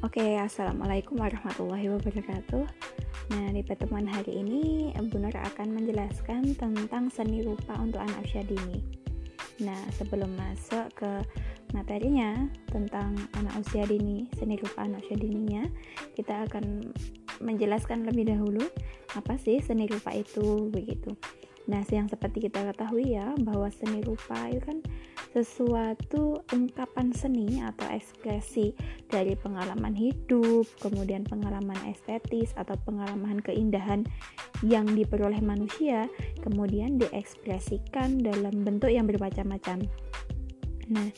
Oke, Assalamualaikum warahmatullahi wabarakatuh. Nah, di pertemuan hari ini Bu Nur akan menjelaskan tentang seni rupa untuk anak usia dini. Nah, sebelum masuk ke materinya tentang anak usia dini, seni rupa anak usia dininya Kita akan menjelaskan lebih dahulu apa sih seni rupa itu, begitu. Nah, yang seperti kita ketahui ya, bahwa seni rupa itu kan sesuatu ungkapan seni atau ekspresi dari pengalaman hidup, kemudian pengalaman estetis atau pengalaman keindahan yang diperoleh manusia, kemudian diekspresikan dalam bentuk yang bermacam-macam. Nah,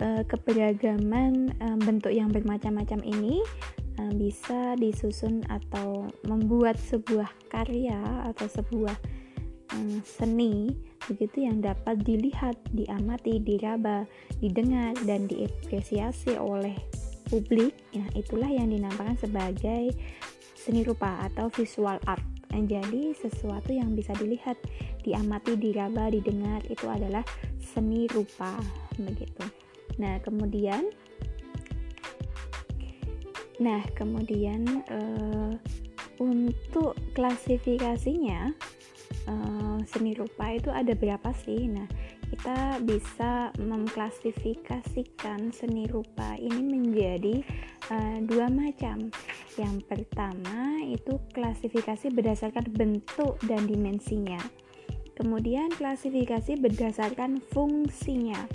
e, keberagaman e, bentuk yang bermacam-macam ini e, bisa disusun atau membuat sebuah karya atau sebuah seni begitu yang dapat dilihat, diamati, diraba, didengar dan diapresiasi oleh publik. Ya, itulah yang dinamakan sebagai seni rupa atau visual art. Jadi sesuatu yang bisa dilihat, diamati, diraba, didengar itu adalah seni rupa begitu. Nah, kemudian Nah, kemudian uh, untuk klasifikasinya uh, seni rupa itu ada berapa sih? Nah, kita bisa mengklasifikasikan seni rupa ini menjadi uh, dua macam. Yang pertama itu klasifikasi berdasarkan bentuk dan dimensinya. Kemudian klasifikasi berdasarkan fungsinya.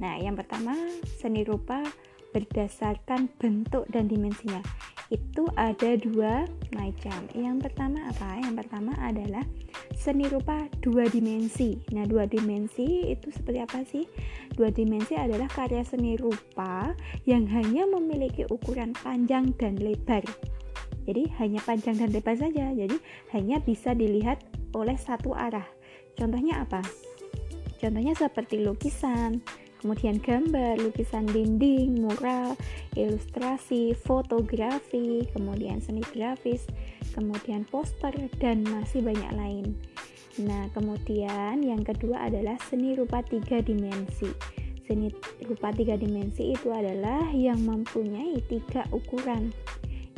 Nah, yang pertama seni rupa berdasarkan bentuk dan dimensinya. Itu ada dua macam. Yang pertama apa? Yang pertama adalah seni rupa dua dimensi. Nah, dua dimensi itu seperti apa sih? Dua dimensi adalah karya seni rupa yang hanya memiliki ukuran panjang dan lebar. Jadi, hanya panjang dan lebar saja. Jadi, hanya bisa dilihat oleh satu arah. Contohnya apa? Contohnya seperti lukisan, kemudian gambar, lukisan dinding, mural, ilustrasi, fotografi, kemudian seni grafis, kemudian poster, dan masih banyak lain. Nah, kemudian yang kedua adalah seni rupa tiga dimensi. Seni rupa tiga dimensi itu adalah yang mempunyai tiga ukuran,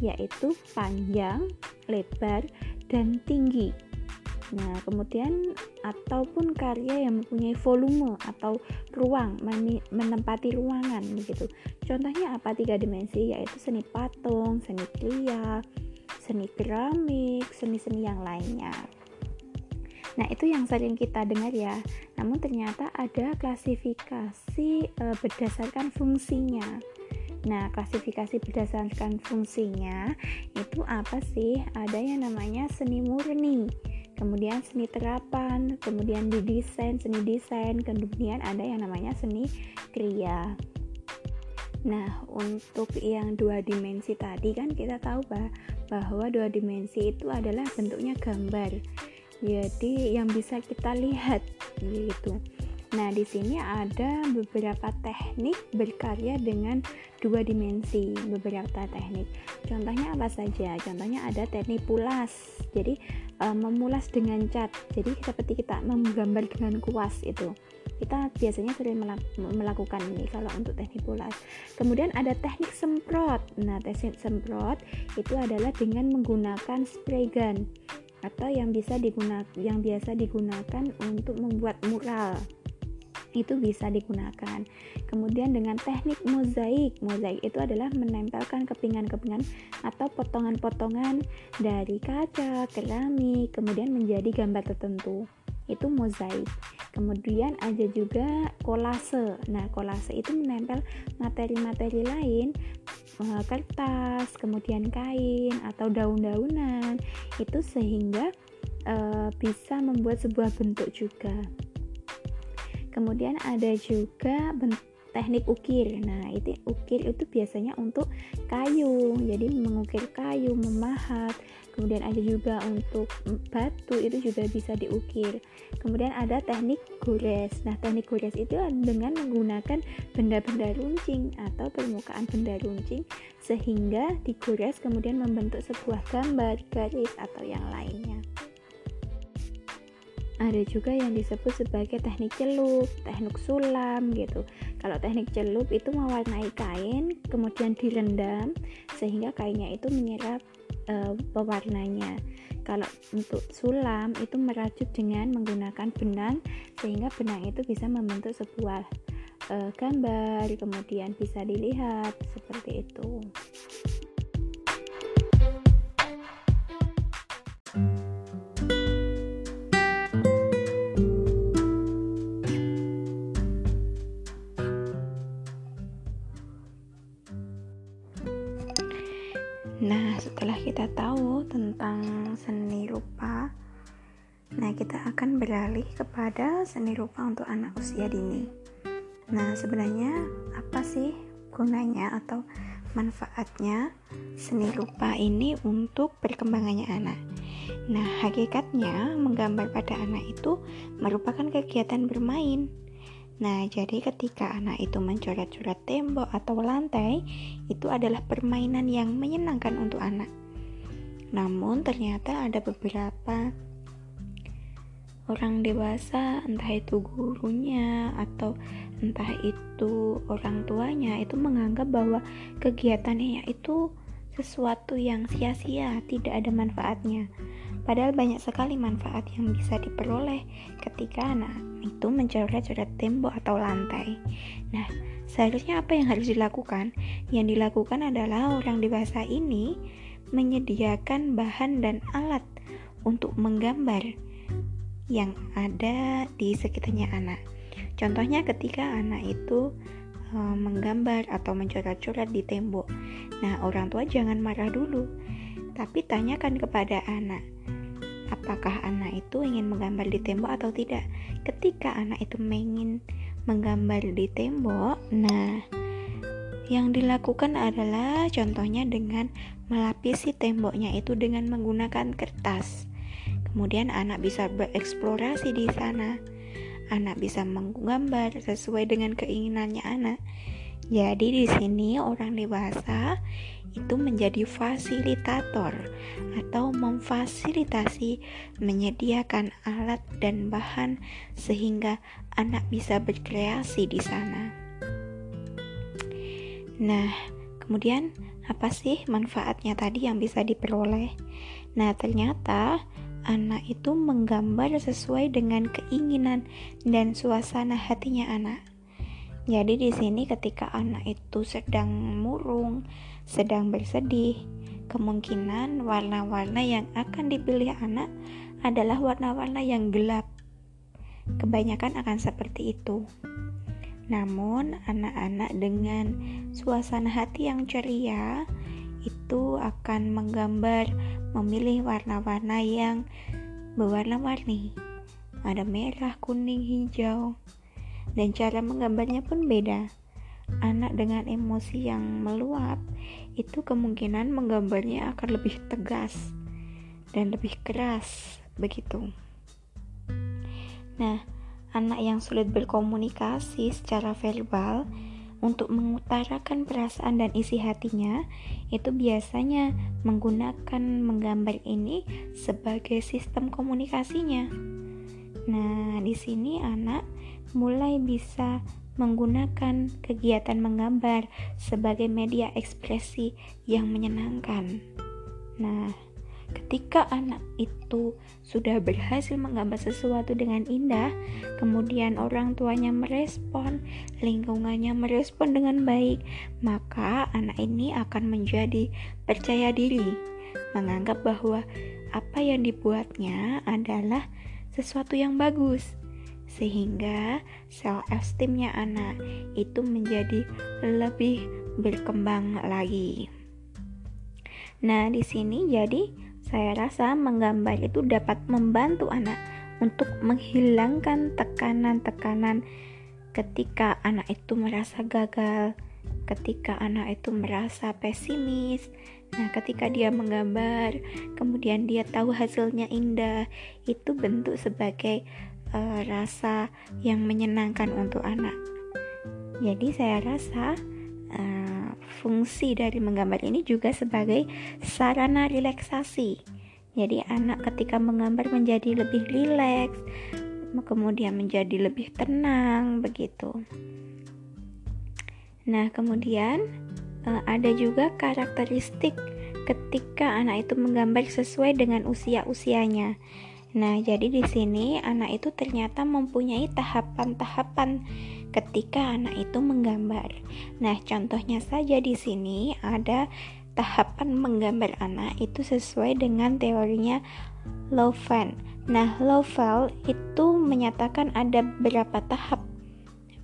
yaitu panjang, lebar, dan tinggi. Nah, kemudian ataupun karya yang mempunyai volume atau ruang menempati ruangan begitu. Contohnya apa tiga dimensi yaitu seni patung, seni kria, seni keramik, seni-seni yang lainnya. Nah, itu yang sering kita dengar ya. Namun ternyata ada klasifikasi e, berdasarkan fungsinya. Nah, klasifikasi berdasarkan fungsinya itu apa sih? Ada yang namanya seni murni, kemudian seni terapan, kemudian di desain, seni desain, kemudian ada yang namanya seni kriya. Nah, untuk yang dua dimensi tadi kan kita tahu bah, bahwa dua dimensi itu adalah bentuknya gambar. Jadi yang bisa kita lihat gitu. Nah, di sini ada beberapa teknik berkarya dengan dua dimensi, beberapa teknik. Contohnya apa saja? Contohnya ada teknik pulas. Jadi, e, memulas dengan cat. Jadi, seperti kita menggambar dengan kuas itu kita biasanya sering melakukan ini kalau untuk teknik pulas kemudian ada teknik semprot nah teknik semprot itu adalah dengan menggunakan spray gun atau yang bisa digunakan yang biasa digunakan untuk membuat mural itu bisa digunakan. Kemudian dengan teknik mozaik, mozaik itu adalah menempelkan kepingan-kepingan atau potongan-potongan dari kaca, keramik, kemudian menjadi gambar tertentu itu mozaik. Kemudian ada juga kolase. Nah, kolase itu menempel materi-materi lain eh, kertas, kemudian kain atau daun-daunan itu sehingga uh, bisa membuat sebuah bentuk juga. Kemudian ada juga teknik ukir. Nah, itu ukir itu biasanya untuk kayu. Jadi mengukir kayu, memahat. Kemudian ada juga untuk batu itu juga bisa diukir. Kemudian ada teknik gores. Nah, teknik gores itu dengan menggunakan benda-benda runcing atau permukaan benda runcing sehingga digores kemudian membentuk sebuah gambar, garis atau yang lainnya. Ada juga yang disebut sebagai teknik celup, teknik sulam gitu. Kalau teknik celup itu mewarnai kain, kemudian direndam sehingga kainnya itu menyerap e, pewarnanya. Kalau untuk sulam itu merajut dengan menggunakan benang sehingga benang itu bisa membentuk sebuah e, gambar, kemudian bisa dilihat seperti itu. Nah, setelah kita tahu tentang seni rupa, nah kita akan beralih kepada seni rupa untuk anak usia dini. Nah, sebenarnya apa sih gunanya atau manfaatnya seni rupa ini untuk perkembangannya anak? Nah, hakikatnya menggambar pada anak itu merupakan kegiatan bermain Nah, jadi ketika anak itu mencoret-coret tembok atau lantai, itu adalah permainan yang menyenangkan untuk anak. Namun, ternyata ada beberapa orang dewasa, entah itu gurunya atau entah itu orang tuanya, itu menganggap bahwa kegiatannya itu sesuatu yang sia-sia, tidak ada manfaatnya. Padahal banyak sekali manfaat yang bisa diperoleh ketika anak itu mencoret-coret tembok atau lantai. Nah, seharusnya apa yang harus dilakukan? Yang dilakukan adalah orang dewasa ini menyediakan bahan dan alat untuk menggambar yang ada di sekitarnya anak. Contohnya ketika anak itu Eh, menggambar atau mencoret-coret di tembok. Nah, orang tua jangan marah dulu, tapi tanyakan kepada anak, apakah anak itu ingin menggambar di tembok atau tidak. Ketika anak itu ingin menggambar di tembok, nah, yang dilakukan adalah contohnya dengan melapisi temboknya itu dengan menggunakan kertas. Kemudian anak bisa bereksplorasi di sana anak bisa menggambar sesuai dengan keinginannya anak. Jadi di sini orang dewasa itu menjadi fasilitator atau memfasilitasi menyediakan alat dan bahan sehingga anak bisa berkreasi di sana. Nah, kemudian apa sih manfaatnya tadi yang bisa diperoleh? Nah, ternyata anak itu menggambar sesuai dengan keinginan dan suasana hatinya anak. Jadi di sini ketika anak itu sedang murung, sedang bersedih, kemungkinan warna-warna yang akan dipilih anak adalah warna-warna yang gelap. Kebanyakan akan seperti itu. Namun, anak-anak dengan suasana hati yang ceria itu akan menggambar memilih warna-warna yang berwarna-warni. Ada merah, kuning, hijau. Dan cara menggambarnya pun beda. Anak dengan emosi yang meluap itu kemungkinan menggambarnya akan lebih tegas dan lebih keras begitu. Nah, anak yang sulit berkomunikasi secara verbal untuk mengutarakan perasaan dan isi hatinya itu biasanya menggunakan menggambar ini sebagai sistem komunikasinya. Nah, di sini anak mulai bisa menggunakan kegiatan menggambar sebagai media ekspresi yang menyenangkan. Nah, Ketika anak itu sudah berhasil menggambar sesuatu dengan indah, kemudian orang tuanya merespon, lingkungannya merespon dengan baik, maka anak ini akan menjadi percaya diri, menganggap bahwa apa yang dibuatnya adalah sesuatu yang bagus sehingga self esteemnya anak itu menjadi lebih berkembang lagi. Nah, di sini jadi saya rasa menggambar itu dapat membantu anak untuk menghilangkan tekanan-tekanan ketika anak itu merasa gagal, ketika anak itu merasa pesimis. Nah, ketika dia menggambar, kemudian dia tahu hasilnya indah, itu bentuk sebagai uh, rasa yang menyenangkan untuk anak. Jadi saya rasa uh, fungsi dari menggambar ini juga sebagai sarana relaksasi. Jadi anak ketika menggambar menjadi lebih rileks, kemudian menjadi lebih tenang begitu. Nah, kemudian eh, ada juga karakteristik ketika anak itu menggambar sesuai dengan usia-usianya. Nah, jadi di sini anak itu ternyata mempunyai tahapan-tahapan ketika anak itu menggambar. Nah, contohnya saja di sini ada tahapan menggambar anak itu sesuai dengan teorinya Loven. Nah, Lovell itu menyatakan ada beberapa tahap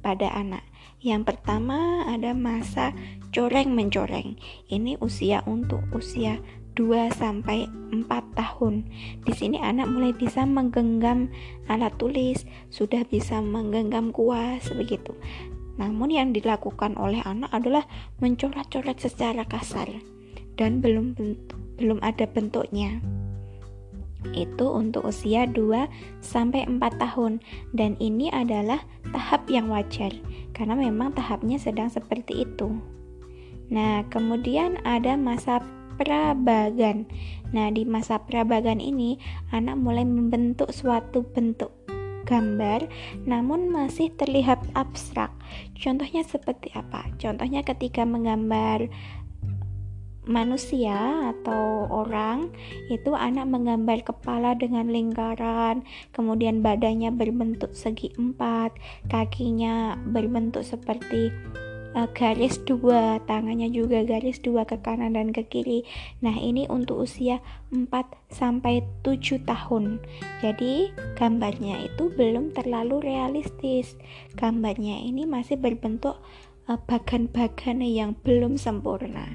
pada anak. Yang pertama ada masa coreng mencoreng. Ini usia untuk usia 2 sampai 4 tahun. Di sini anak mulai bisa menggenggam alat tulis, sudah bisa menggenggam kuas begitu. Namun yang dilakukan oleh anak adalah mencoret-coret secara kasar dan belum bentuk, belum ada bentuknya. Itu untuk usia 2 sampai 4 tahun dan ini adalah tahap yang wajar karena memang tahapnya sedang seperti itu. Nah, kemudian ada masa prabagan. Nah, di masa prabagan ini, anak mulai membentuk suatu bentuk gambar namun masih terlihat abstrak. Contohnya seperti apa? Contohnya ketika menggambar manusia atau orang itu anak menggambar kepala dengan lingkaran kemudian badannya berbentuk segi empat kakinya berbentuk seperti uh, garis dua tangannya juga garis dua ke kanan dan ke kiri. Nah ini untuk usia 4 sampai 7 tahun. Jadi gambarnya itu belum terlalu realistis. Gambarnya ini masih berbentuk uh, bagan-bagan yang belum sempurna.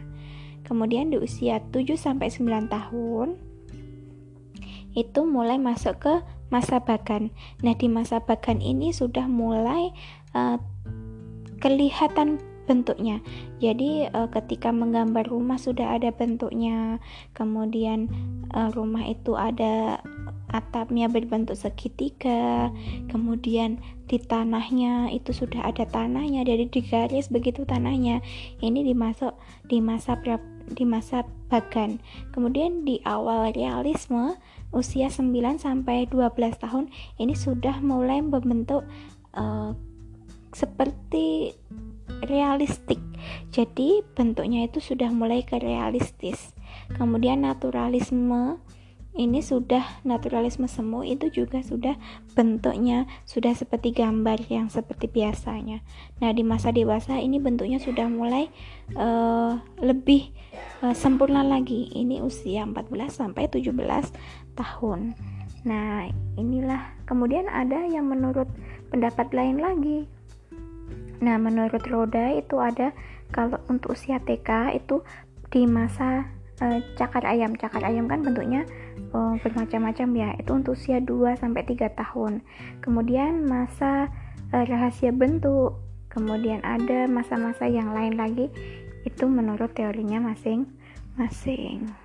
Kemudian di usia 7 sampai 9 tahun itu mulai masuk ke masa bagan. Nah, di masa bagan ini sudah mulai uh, kelihatan bentuknya. Jadi uh, ketika menggambar rumah sudah ada bentuknya. Kemudian uh, rumah itu ada atapnya berbentuk segitiga. Kemudian di tanahnya itu sudah ada tanahnya. Jadi di garis begitu tanahnya. Ini dimasuk di masa di masa bagan. Kemudian di awal realisme usia 9 sampai 12 tahun ini sudah mulai membentuk uh, seperti realistik. Jadi bentuknya itu sudah mulai ke realistis. Kemudian naturalisme ini sudah naturalisme semu itu juga sudah bentuknya sudah seperti gambar yang seperti biasanya. Nah, di masa dewasa ini bentuknya sudah mulai uh, lebih uh, sempurna lagi. Ini usia 14 sampai 17 tahun. Nah, inilah kemudian ada yang menurut pendapat lain lagi Nah, menurut Roda itu ada kalau untuk usia TK itu di masa uh, cakar ayam. Cakar ayam kan bentuknya uh, bermacam-macam ya. Itu untuk usia 2 sampai 3 tahun. Kemudian masa uh, rahasia bentuk. Kemudian ada masa-masa yang lain lagi itu menurut teorinya masing-masing.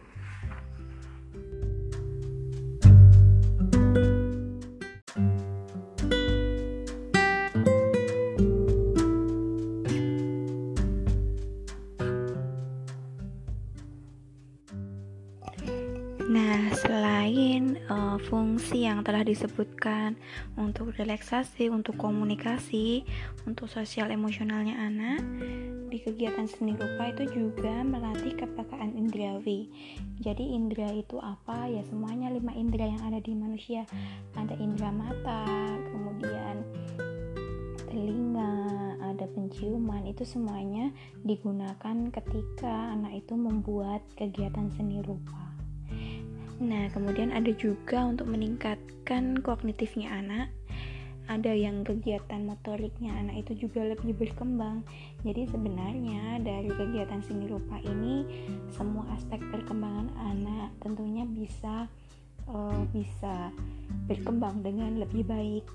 Yang telah disebutkan untuk relaksasi, untuk komunikasi, untuk sosial emosionalnya anak, di kegiatan seni rupa itu juga melatih kepekaan indrawi. Jadi indera itu apa? Ya semuanya lima indera yang ada di manusia. Ada indera mata, kemudian telinga, ada penciuman, itu semuanya digunakan ketika anak itu membuat kegiatan seni rupa. Nah, kemudian ada juga untuk meningkatkan kognitifnya anak. Ada yang kegiatan motoriknya anak itu juga lebih berkembang. Jadi sebenarnya dari kegiatan seni rupa ini semua aspek perkembangan anak tentunya bisa uh, bisa berkembang dengan lebih baik.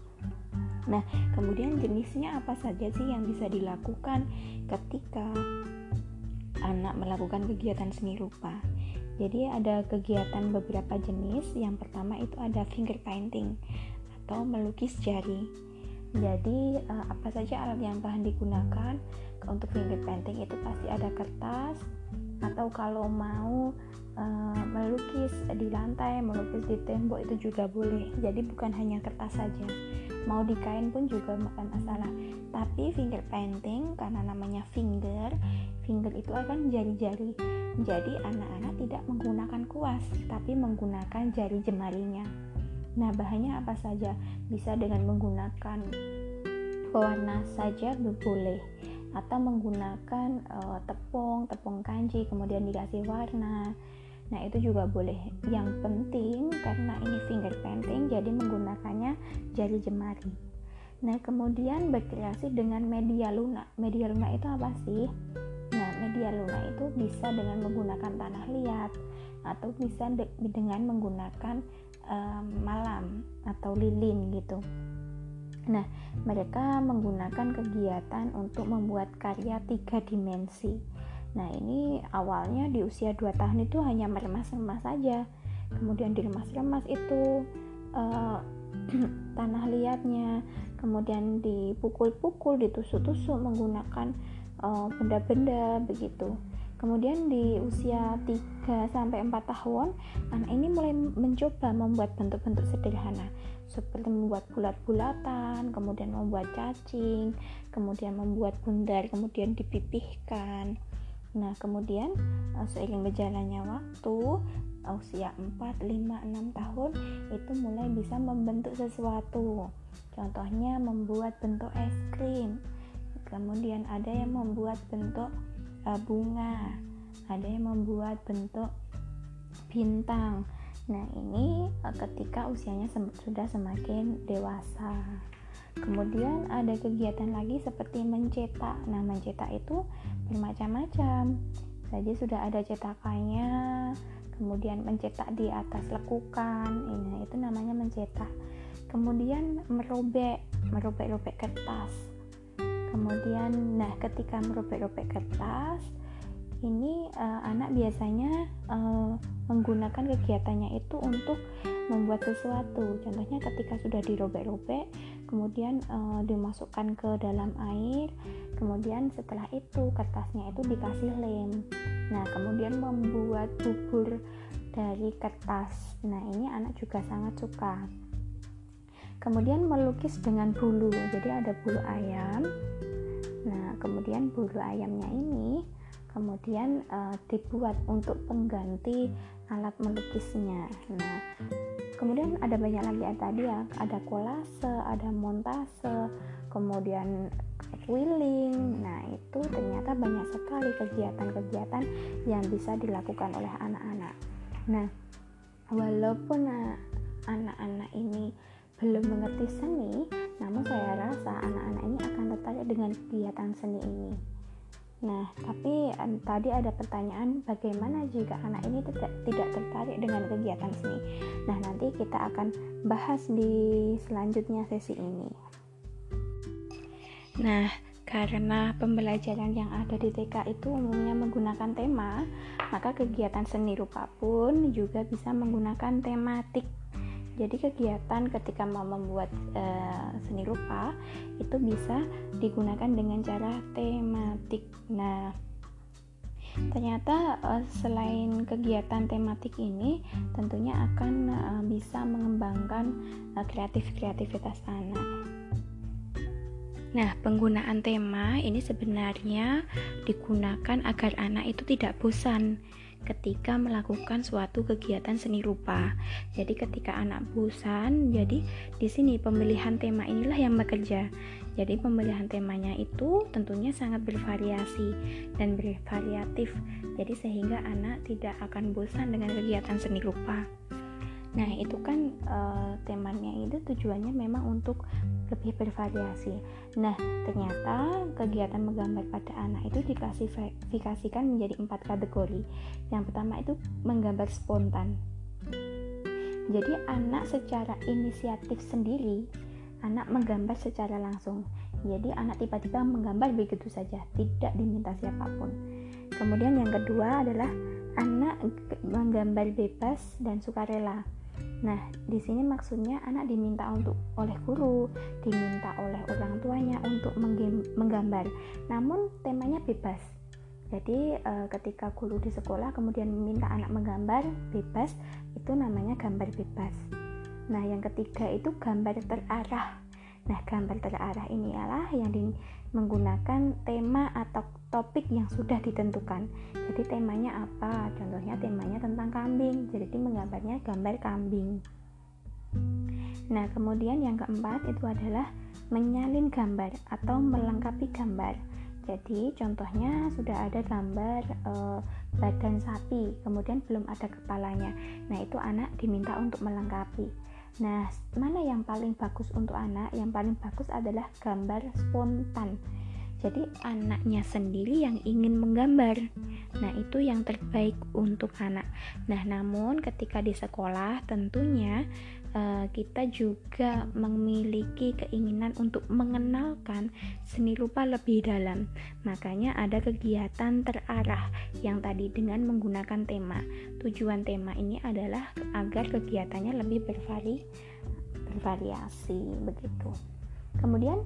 Nah, kemudian jenisnya apa saja sih yang bisa dilakukan ketika anak melakukan kegiatan seni rupa? Jadi ada kegiatan beberapa jenis. Yang pertama itu ada finger painting atau melukis jari. Jadi uh, apa saja alat yang bahan digunakan untuk finger painting itu pasti ada kertas atau kalau mau uh, melukis di lantai melukis di tembok itu juga boleh jadi bukan hanya kertas saja mau di kain pun juga bukan masalah. Tapi finger painting karena namanya finger finger itu akan jari-jari. Jadi anak-anak tidak menggunakan kuas tapi menggunakan jari jemarinya. Nah bahannya apa saja? Bisa dengan menggunakan pewarna saja boleh. Atau menggunakan uh, tepung tepung kanji kemudian dikasih warna nah itu juga boleh. Yang penting karena ini finger painting jadi menggunakannya jari jemari. Nah kemudian berkreasi dengan media lunak media lunak itu apa sih? Nah media lunak itu bisa dengan menggunakan tanah liat atau bisa de dengan menggunakan um, malam atau lilin gitu. Nah, mereka menggunakan kegiatan untuk membuat karya tiga dimensi. Nah, ini awalnya di usia 2 tahun itu hanya meremas-remas saja. Kemudian diremas-remas itu uh, tanah liatnya, kemudian dipukul-pukul, ditusuk-tusuk menggunakan eh, benda-benda uh, begitu. Kemudian di usia 3 sampai 4 tahun, anak ini mulai mencoba membuat bentuk-bentuk sederhana seperti membuat bulat-bulatan, kemudian membuat cacing, kemudian membuat bundar, kemudian dipipihkan. Nah, kemudian eh, seiring berjalannya waktu, usia 4, 5, 6 tahun itu mulai bisa membentuk sesuatu. Contohnya membuat bentuk es krim. Kemudian ada yang membuat bentuk uh, bunga ada yang membuat bentuk bintang nah ini uh, ketika usianya sudah semakin dewasa kemudian ada kegiatan lagi seperti mencetak. Nah mencetak itu bermacam-macam. Saja sudah ada cetakannya kemudian mencetak di atas lekukan. Ini itu namanya mencetak. Kemudian merobek merobek-robek kertas. Kemudian nah ketika merobek-robek kertas ini uh, anak biasanya uh, menggunakan kegiatannya itu untuk membuat sesuatu. Contohnya ketika sudah dirobek-robek kemudian uh, dimasukkan ke dalam air kemudian setelah itu kertasnya itu dikasih lem. Nah kemudian membuat bubur dari kertas. Nah ini anak juga sangat suka. Kemudian melukis dengan bulu jadi ada bulu ayam. Nah kemudian bulu ayamnya ini kemudian uh, dibuat untuk pengganti alat melukisnya. Nah kemudian ada banyak lagi ya tadi ya ada kolase ada montase kemudian quilling nah itu ternyata banyak sekali kegiatan-kegiatan yang bisa dilakukan oleh anak-anak nah walaupun eh, anak-anak ini belum mengerti seni, namun saya rasa anak-anak ini akan tertarik dengan kegiatan seni ini. Nah, tapi um, tadi ada pertanyaan bagaimana jika anak ini tidak tidak tertarik dengan kegiatan seni. Nah, nanti kita akan bahas di selanjutnya sesi ini. Nah, karena pembelajaran yang ada di TK itu umumnya menggunakan tema, maka kegiatan seni rupa pun juga bisa menggunakan tematik jadi kegiatan ketika mau membuat uh, seni rupa itu bisa digunakan dengan cara tematik. Nah, ternyata uh, selain kegiatan tematik ini tentunya akan uh, bisa mengembangkan uh, kreatif kreativitas anak. Nah, penggunaan tema ini sebenarnya digunakan agar anak itu tidak bosan ketika melakukan suatu kegiatan seni rupa. Jadi ketika anak bosan, jadi di sini pemilihan tema inilah yang bekerja. Jadi pemilihan temanya itu tentunya sangat bervariasi dan bervariatif. Jadi sehingga anak tidak akan bosan dengan kegiatan seni rupa. Nah, itu kan uh, temanya itu tujuannya memang untuk lebih bervariasi. Nah, ternyata kegiatan menggambar pada anak itu diklasifikasikan menjadi empat kategori. Yang pertama itu menggambar spontan. Jadi anak secara inisiatif sendiri, anak menggambar secara langsung. Jadi anak tiba-tiba menggambar begitu saja, tidak diminta siapa pun. Kemudian yang kedua adalah anak menggambar bebas dan sukarela. Nah, di sini maksudnya anak diminta untuk oleh guru, diminta oleh orang tuanya untuk menggambar. Namun temanya bebas. Jadi uh, ketika guru di sekolah kemudian meminta anak menggambar bebas, itu namanya gambar bebas. Nah, yang ketiga itu gambar terarah. Nah, gambar terarah ini adalah yang di, menggunakan tema atau topik yang sudah ditentukan. Jadi temanya apa? Contohnya temanya tentang kambing. Jadi menggambarnya gambar kambing. Nah, kemudian yang keempat itu adalah menyalin gambar atau melengkapi gambar. Jadi contohnya sudah ada gambar e, badan sapi, kemudian belum ada kepalanya. Nah, itu anak diminta untuk melengkapi. Nah, mana yang paling bagus untuk anak? Yang paling bagus adalah gambar spontan. Jadi anaknya sendiri yang ingin menggambar. Nah, itu yang terbaik untuk anak. Nah, namun ketika di sekolah tentunya uh, kita juga memiliki keinginan untuk mengenalkan seni rupa lebih dalam. Makanya ada kegiatan terarah yang tadi dengan menggunakan tema. Tujuan tema ini adalah agar kegiatannya lebih bervari bervariasi begitu. Kemudian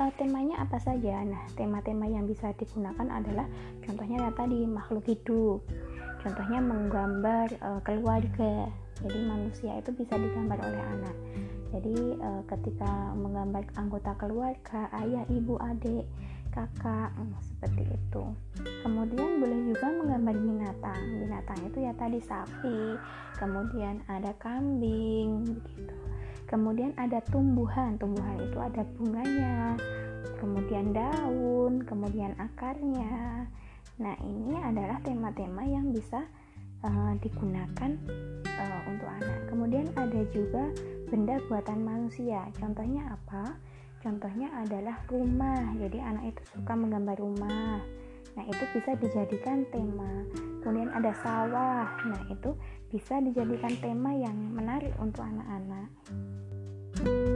uh, temanya apa saja? Nah, tema-tema yang bisa digunakan adalah contohnya tadi makhluk hidup. Contohnya menggambar uh, keluarga. Jadi manusia itu bisa digambar oleh anak. Jadi e, ketika menggambar anggota keluarga ayah ibu adik kakak hmm, seperti itu. Kemudian boleh juga menggambar binatang. Binatang itu ya tadi sapi. Kemudian ada kambing begitu kemudian ada tumbuhan tumbuhan itu ada bunganya kemudian daun kemudian akarnya nah ini adalah tema-tema yang bisa uh, digunakan uh, untuk anak. Kemudian ada juga benda buatan manusia. Contohnya apa? Contohnya adalah rumah. Jadi anak itu suka menggambar rumah. Nah, itu bisa dijadikan tema. Kemudian ada sawah. Nah, itu bisa dijadikan tema yang menarik untuk anak-anak. thank you